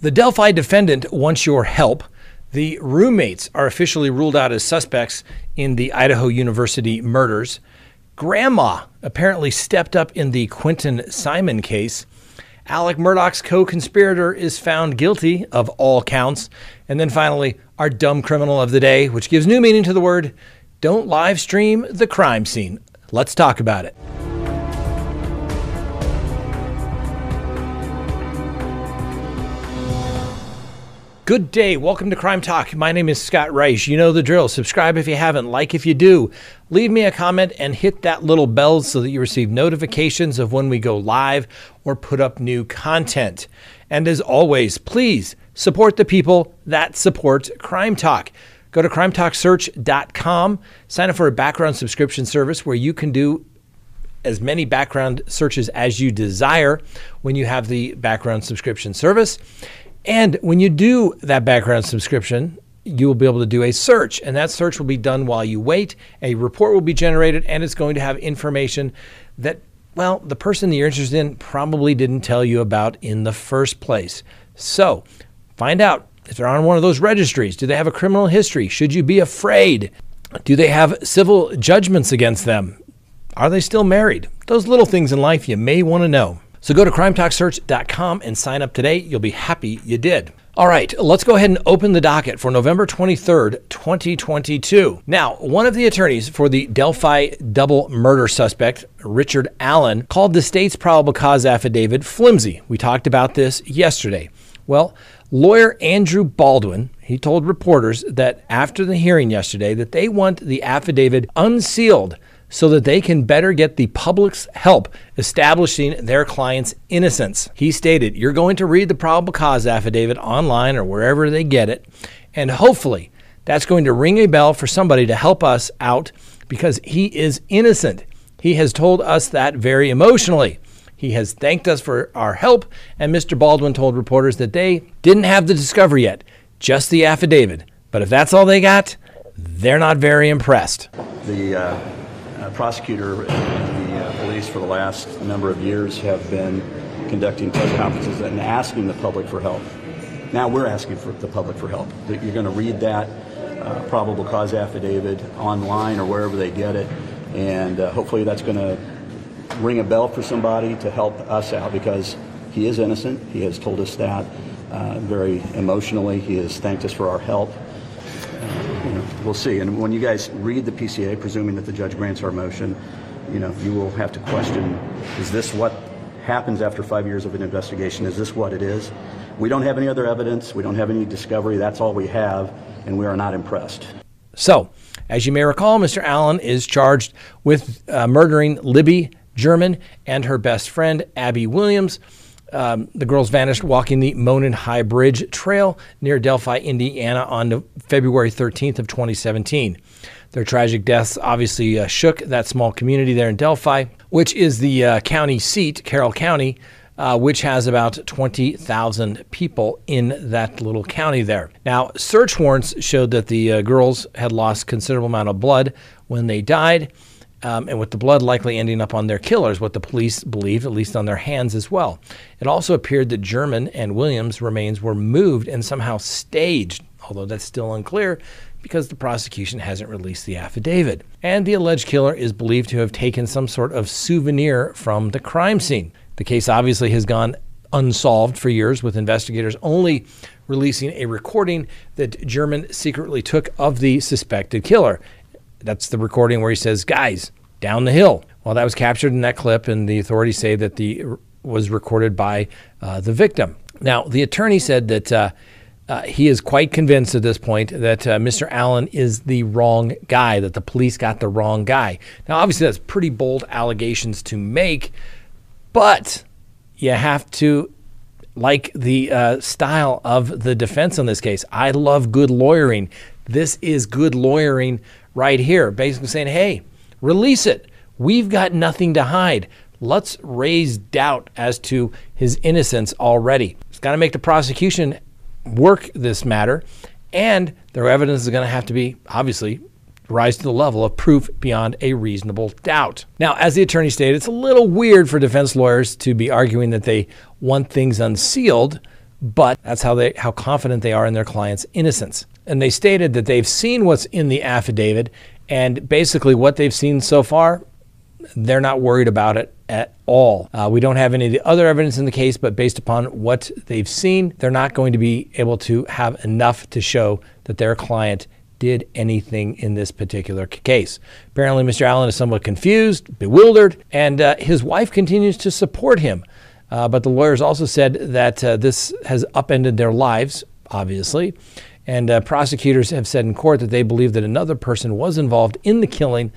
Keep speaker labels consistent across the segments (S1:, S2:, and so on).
S1: The Delphi defendant wants your help. The roommates are officially ruled out as suspects in the Idaho University murders. Grandma apparently stepped up in the Quinton Simon case. Alec Murdaugh's co conspirator is found guilty of all counts. And then finally, our dumb criminal of the day, which gives new meaning to the word don't live stream the crime scene. Let's talk about it. Good day. Welcome to Crime Talk. My name is Scott Reich. You know the drill. Subscribe if you haven't, like if you do. Leave me a comment and hit that little bell so that you receive notifications of when we go live or put up new content. And as always, please support the people that support Crime Talk. Go to crimetalksearch.com, sign up for a background subscription service where you can do as many background searches as you desire when you have the background subscription service. And when you do that background subscription, you will be able to do a search, and that search will be done while you wait. A report will be generated, and it's going to have information that, well, the person that you're interested in probably didn't tell you about in the first place. So find out if they're on one of those registries. Do they have a criminal history? Should you be afraid? Do they have civil judgments against them? Are they still married? Those little things in life you may want to know. So go to crimetalksearch.com and sign up today. You'll be happy you did. All right, let's go ahead and open the docket for November 23rd, 2022. Now, one of the attorneys for the Delphi double murder suspect, Richard Allen, called the state's probable cause affidavit flimsy. We talked about this yesterday. Well, lawyer Andrew Baldwin, he told reporters that after the hearing yesterday that they want the affidavit unsealed so that they can better get the public's help establishing their client's innocence. He stated, You're going to read the probable cause affidavit online or wherever they get it, and hopefully that's going to ring a bell for somebody to help us out because he is innocent. He has told us that very emotionally. He has thanked us for our help, and Mr. Baldwin told reporters that they didn't have the discovery yet, just the affidavit. But if that's all they got, they're not very impressed.
S2: The uh uh, prosecutor and the uh, police for the last number of years have been conducting press conferences and asking the public for help. Now we're asking for the public for help. You're going to read that uh, probable cause affidavit online or wherever they get it, and uh, hopefully that's going to ring a bell for somebody to help us out because he is innocent. He has told us that uh, very emotionally. He has thanked us for our help we'll see. And when you guys read the PCA, presuming that the judge grants our motion, you know, you will have to question: Is this what happens after five years of an investigation? Is this what it is? We don't have any other evidence. We don't have any discovery. That's all we have, and we are not impressed.
S1: So, as you may recall, Mr. Allen is charged with uh, murdering Libby German and her best friend, Abby Williams. Um, the girls vanished walking the Monon High Bridge Trail near Delphi, Indiana on February 13th of 2017. Their tragic deaths obviously uh, shook that small community there in Delphi, which is the uh, county seat, Carroll County, uh, which has about 20,000 people in that little county there. Now, search warrants showed that the uh, girls had lost considerable amount of blood when they died um, and with the blood likely ending up on their killers, what the police believed, at least on their hands as well. It also appeared that German and Williams' remains were moved and somehow staged, although that's still unclear because the prosecution hasn't released the affidavit. And the alleged killer is believed to have taken some sort of souvenir from the crime scene. The case obviously has gone unsolved for years, with investigators only releasing a recording that German secretly took of the suspected killer. That's the recording where he says, "Guys, down the hill." Well, that was captured in that clip, and the authorities say that the was recorded by uh, the victim. Now, the attorney said that. Uh, uh, he is quite convinced at this point that uh, Mr. Allen is the wrong guy, that the police got the wrong guy. Now, obviously, that's pretty bold allegations to make, but you have to like the uh, style of the defense in this case. I love good lawyering. This is good lawyering right here, basically saying, hey, release it. We've got nothing to hide. Let's raise doubt as to his innocence already. It's got to make the prosecution work this matter, and their evidence is going to have to be, obviously, rise to the level of proof beyond a reasonable doubt. Now, as the attorney stated, it's a little weird for defense lawyers to be arguing that they want things unsealed but that's how they how confident they are in their client's innocence. And they stated that they've seen what's in the affidavit and basically what they've seen so far, they're not worried about it at all. Uh, we don't have any of the other evidence in the case, but based upon what they've seen, they're not going to be able to have enough to show that their client did anything in this particular case. Apparently, Mr. Allen is somewhat confused, bewildered, and uh, his wife continues to support him. Uh, but the lawyers also said that uh, this has upended their lives, obviously. And uh, prosecutors have said in court that they believe that another person was involved in the killing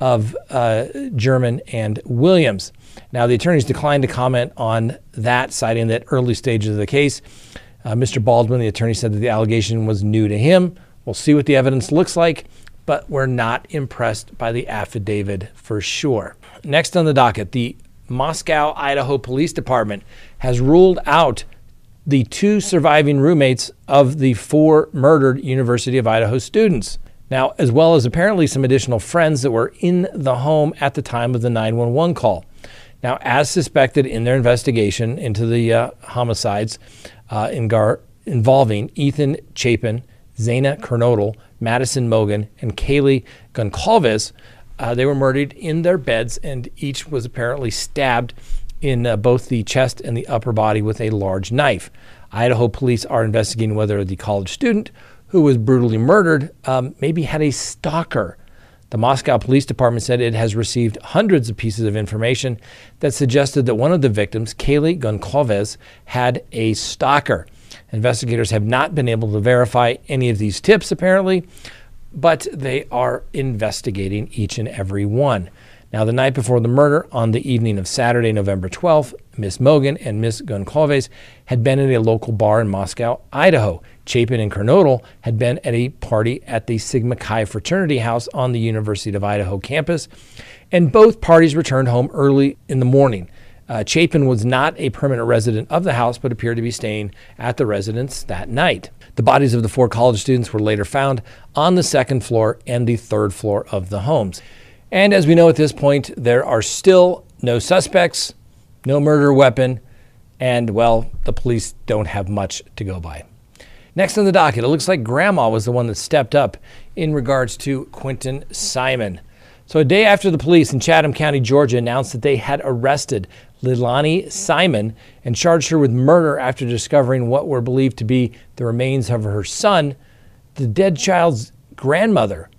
S1: of uh, German and Williams. Now, the attorneys declined to comment on that, citing that early stages of the case. Uh, Mr. Baldwin, the attorney, said that the allegation was new to him. We'll see what the evidence looks like, but we're not impressed by the affidavit for sure. Next on the docket, the Moscow, Idaho Police Department has ruled out the two surviving roommates of the four murdered University of Idaho students. Now, as well as apparently some additional friends that were in the home at the time of the 911 call. Now, as suspected in their investigation into the uh, homicides uh, in Gar- involving Ethan Chapin, Xana Kernodle, Madison Mogan, and Kaylee Goncalves, uh, they were murdered in their beds, and each was apparently stabbed in uh, both the chest and the upper body with a large knife. Idaho police are investigating whether the college student who was brutally murdered um, maybe had a stalker. The Moscow Police Department said it has received hundreds of pieces of information that suggested that one of the victims, Kaylee Goncalves, had a stalker. Investigators have not been able to verify any of these tips, apparently, but they are investigating each and every one. Now, the night before the murder, on the evening of Saturday, November 12th, Miss Mogan and Miss Goncalves had been at a local bar in Moscow, Idaho. Chapin and Kernodle had been at a party at the Sigma Chi fraternity house on the University of Idaho campus, and both parties returned home early in the morning. Uh, Chapin was not a permanent resident of the house, but appeared to be staying at the residence that night. The bodies of the four college students were later found on the second floor and the third floor of the homes. And as we know at this point, there are still no suspects, no murder weapon, and well, the police don't have much to go by. Next on the docket, it looks like grandma was the one that stepped up in regards to Quinton Simon. So, a day after the police in Chatham County, Georgia announced that they had arrested Leilani Simon and charged her with murder after discovering what were believed to be the remains of her son, the dead child's grandmother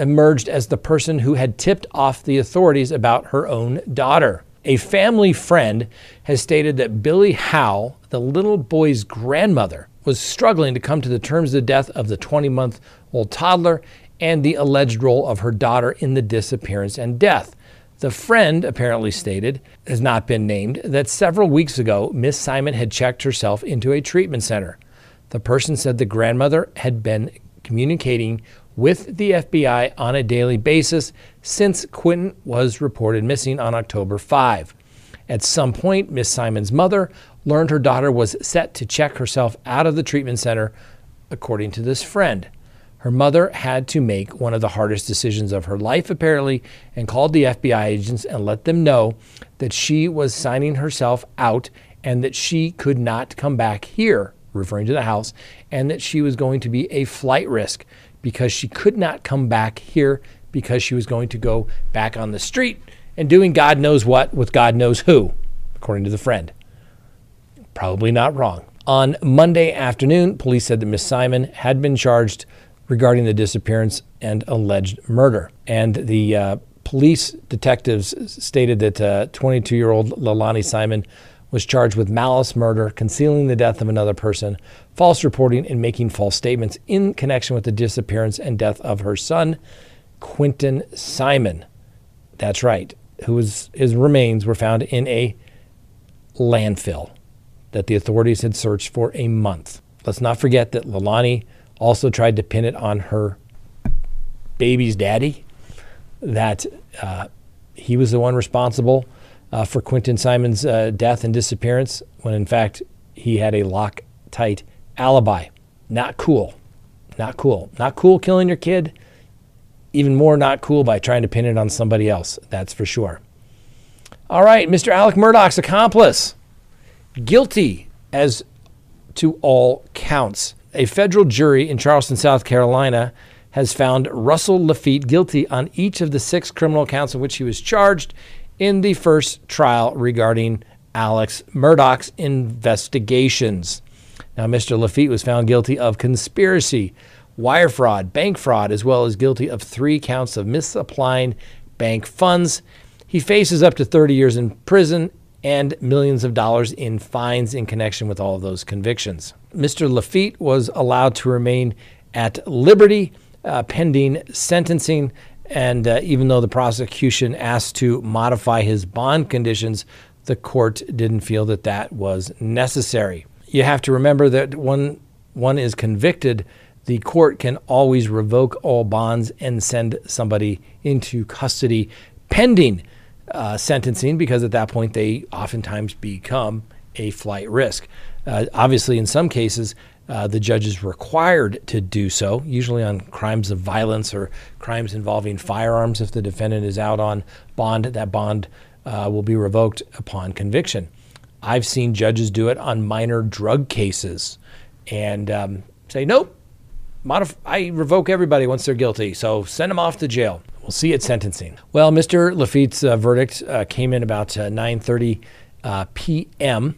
S1: emerged as the person who had tipped off the authorities about her own daughter. A family friend has stated that Billy Howe, the little boy's grandmother, was struggling to come to the terms of the death of the 20 month old toddler and the alleged role of her daughter in the disappearance and death. The friend apparently stated, has not been named, that several weeks ago, Miss Simon had checked herself into a treatment center. The person said the grandmother had been communicating with the FBI on a daily basis since Quinton was reported missing on October 5. At some point, Miss Simon's mother learned her daughter was set to check herself out of the treatment center, according to this friend. Her mother had to make one of the hardest decisions of her life, apparently, and called the FBI agents and let them know that she was signing herself out and that she could not come back here, referring to the house, and that she was going to be a flight risk because she could not come back here because she was going to go back on the street and doing God knows what with God knows who, according to the friend. Probably not wrong. On Monday afternoon, police said that Miss Simon had been charged regarding the disappearance and alleged murder. And the uh, police detectives stated that 22 uh, year old Leilani Simon was charged with malice murder, concealing the death of another person, false reporting, and making false statements in connection with the disappearance and death of her son, Quinton Simon. That's right, who his remains were found in a landfill that the authorities had searched for a month. Let's not forget that Leilani also tried to pin it on her baby's daddy, that uh, he was the one responsible uh, for Quinton Simon's uh, death and disappearance when in fact he had a Loctite alibi. Not cool. Not cool. Not cool killing your kid. Even more not cool by trying to pin it on somebody else. That's for sure. All right, Mr. Alec Murdaugh's accomplice. Guilty as to all counts. A federal jury in Charleston, South Carolina, has found Russell Lafitte guilty on each of the six criminal counts in which he was charged in the first trial regarding Alex Murdaugh's investigations. Now, Mr. Lafitte was found guilty of conspiracy, wire fraud, bank fraud, as well as guilty of three counts of misapplying bank funds. He faces up to 30 years in prison and millions of dollars in fines in connection with all of those convictions. Mr. Lafitte was allowed to remain at liberty uh, pending sentencing. And uh, even though the prosecution asked to modify his bond conditions, the court didn't feel that that was necessary. You have to remember that when one is convicted, the court can always revoke all bonds and send somebody into custody pending uh, sentencing because at that point they oftentimes become a flight risk. Uh, obviously, in some cases, uh, the judge is required to do so, usually on crimes of violence or crimes involving firearms. If the defendant is out on bond, that bond uh, will be revoked upon conviction. I've seen judges do it on minor drug cases and um, say, nope, modif- I revoke everybody once they're guilty, so send them off to jail. We'll see at sentencing. Well, Mr. Lafitte's uh, verdict uh, came in about 9:30 uh, p.m.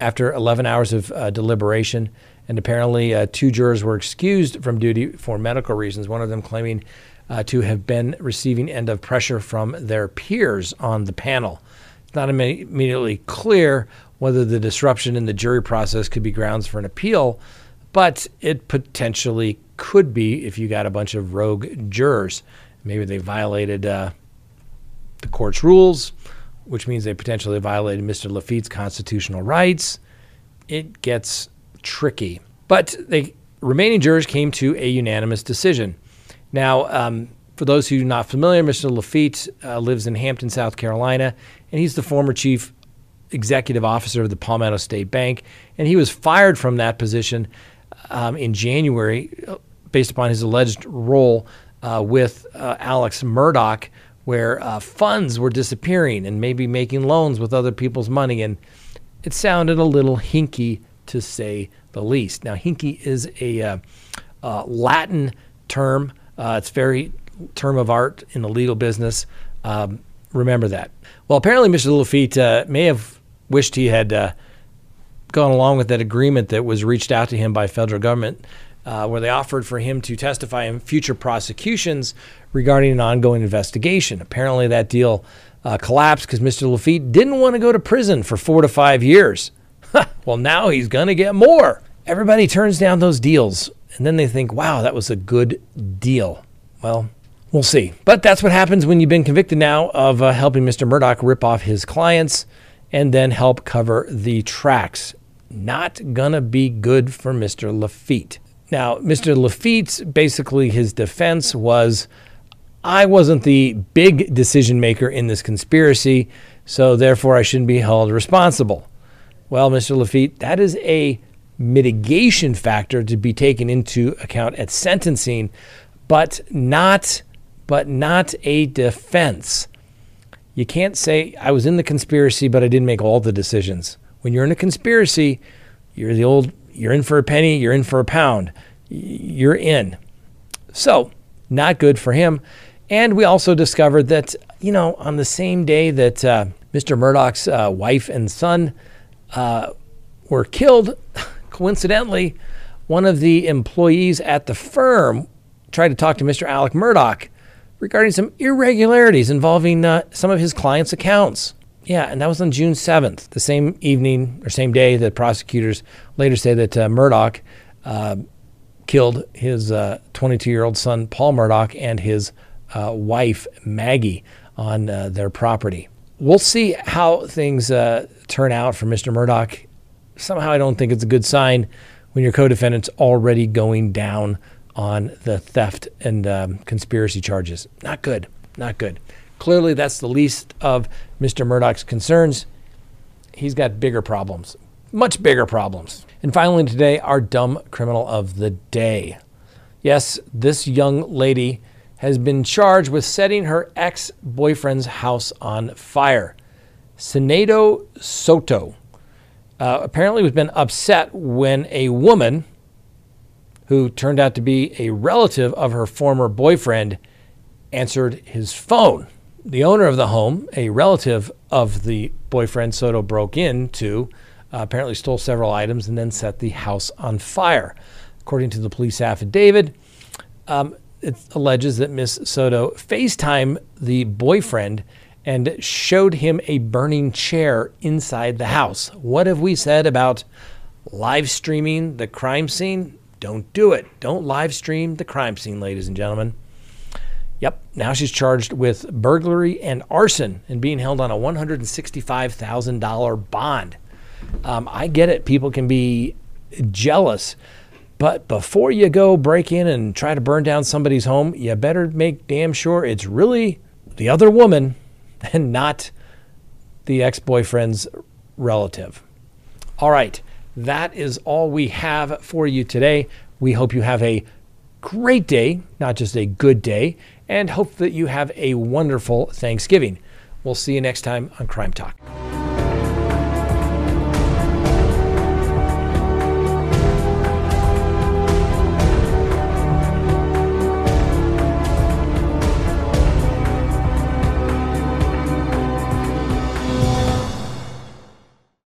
S1: after 11 hours of uh, deliberation, and apparently uh, two jurors were excused from duty for medical reasons. One of them claiming uh, to have been receiving end of pressure from their peers on the panel. It's not immediately clear whether the disruption in the jury process could be grounds for an appeal, but it potentially could be if you got a bunch of rogue jurors. Maybe they violated uh, the court's rules, which means they potentially violated Mr. Lafitte's constitutional rights. It gets tricky. But the remaining jurors came to a unanimous decision. Now, um, for those who are not familiar, Mr. Lafitte uh, lives in Hampton, South Carolina, and he's the former chief executive officer of the Palmetto State Bank. And he was fired from that position um, in January uh, based upon his alleged role uh, with uh, Alex Murdaugh, where uh, funds were disappearing and maybe making loans with other people's money. And it sounded a little hinky to say the least. Now, hinky is a uh, uh, Latin term uh, it's very term of art in the legal business. Um, remember that. Well, apparently, Mr. Lafitte uh, may have wished he had uh, gone along with that agreement that was reached out to him by federal government, uh, where they offered for him to testify in future prosecutions regarding an ongoing investigation. Apparently, that deal uh, collapsed because Mr. Lafitte didn't want to go to prison for four to five years. well, now he's going to get more. Everybody turns down those deals and then they think, wow, that was a good deal. Well, we'll see. But that's what happens when you've been convicted now of uh, helping Mr. Murdaugh rip off his clients and then help cover the tracks. Not gonna be good for Mr. Lafitte. Now, Mr. Lafitte's basically his defense was I wasn't the big decision maker in this conspiracy, so therefore I shouldn't be held responsible. Well, Mr. Lafitte, that is a mitigation factor to be taken into account at sentencing, but not but not a defense. You can't say I was in the conspiracy but I didn't make all the decisions. When you're in a conspiracy, you're the old you're in for a penny, you're in for a pound. You're in. So, not good for him. And we also discovered that, you know, on the same day that uh, Mr. Murdaugh's uh, wife and son uh, were killed, coincidentally, one of the employees at the firm tried to talk to Mr. Alec Murdaugh regarding some irregularities involving uh, some of his clients' accounts. Yeah, and that was on June 7th, the same evening or same day that prosecutors later say that uh, Murdaugh uh, killed his 22 uh, year old son, Paul Murdaugh, and his uh, wife, Maggie, on their property. We'll see how things turn out for Mr. Murdaugh, somehow I don't think it's a good sign when your co-defendant's already going down on the theft and um, conspiracy charges. Not good. Not good. Clearly, that's the least of Mr. Murdaugh's concerns. He's got bigger problems, much bigger problems. And finally, today, our dumb criminal of the day. Yes, this young lady has been charged with setting her ex boyfriend's house on fire. Sinedo Soto uh, apparently has been upset when a woman who turned out to be a relative of her former boyfriend answered his phone. The owner of the home, a relative of the boyfriend Soto broke into, uh, apparently stole several items and then set the house on fire. According to the police affidavit, um, it alleges that Miss Soto FaceTime the boyfriend and showed him a burning chair inside the house. What have we said about live streaming the crime scene? Don't do it. Don't live stream the crime scene, ladies and gentlemen. Yep, now she's charged with burglary and arson and being held on a $165,000 bond. Um, I get it. People can be jealous. But before you go break in and try to burn down somebody's home, you better make damn sure it's really the other woman and not the ex boyfriend's relative. All right, that is all we have for you today. We hope you have a great day, not just a good day, and hope that you have a wonderful Thanksgiving. We'll see you next time on Crime Talk.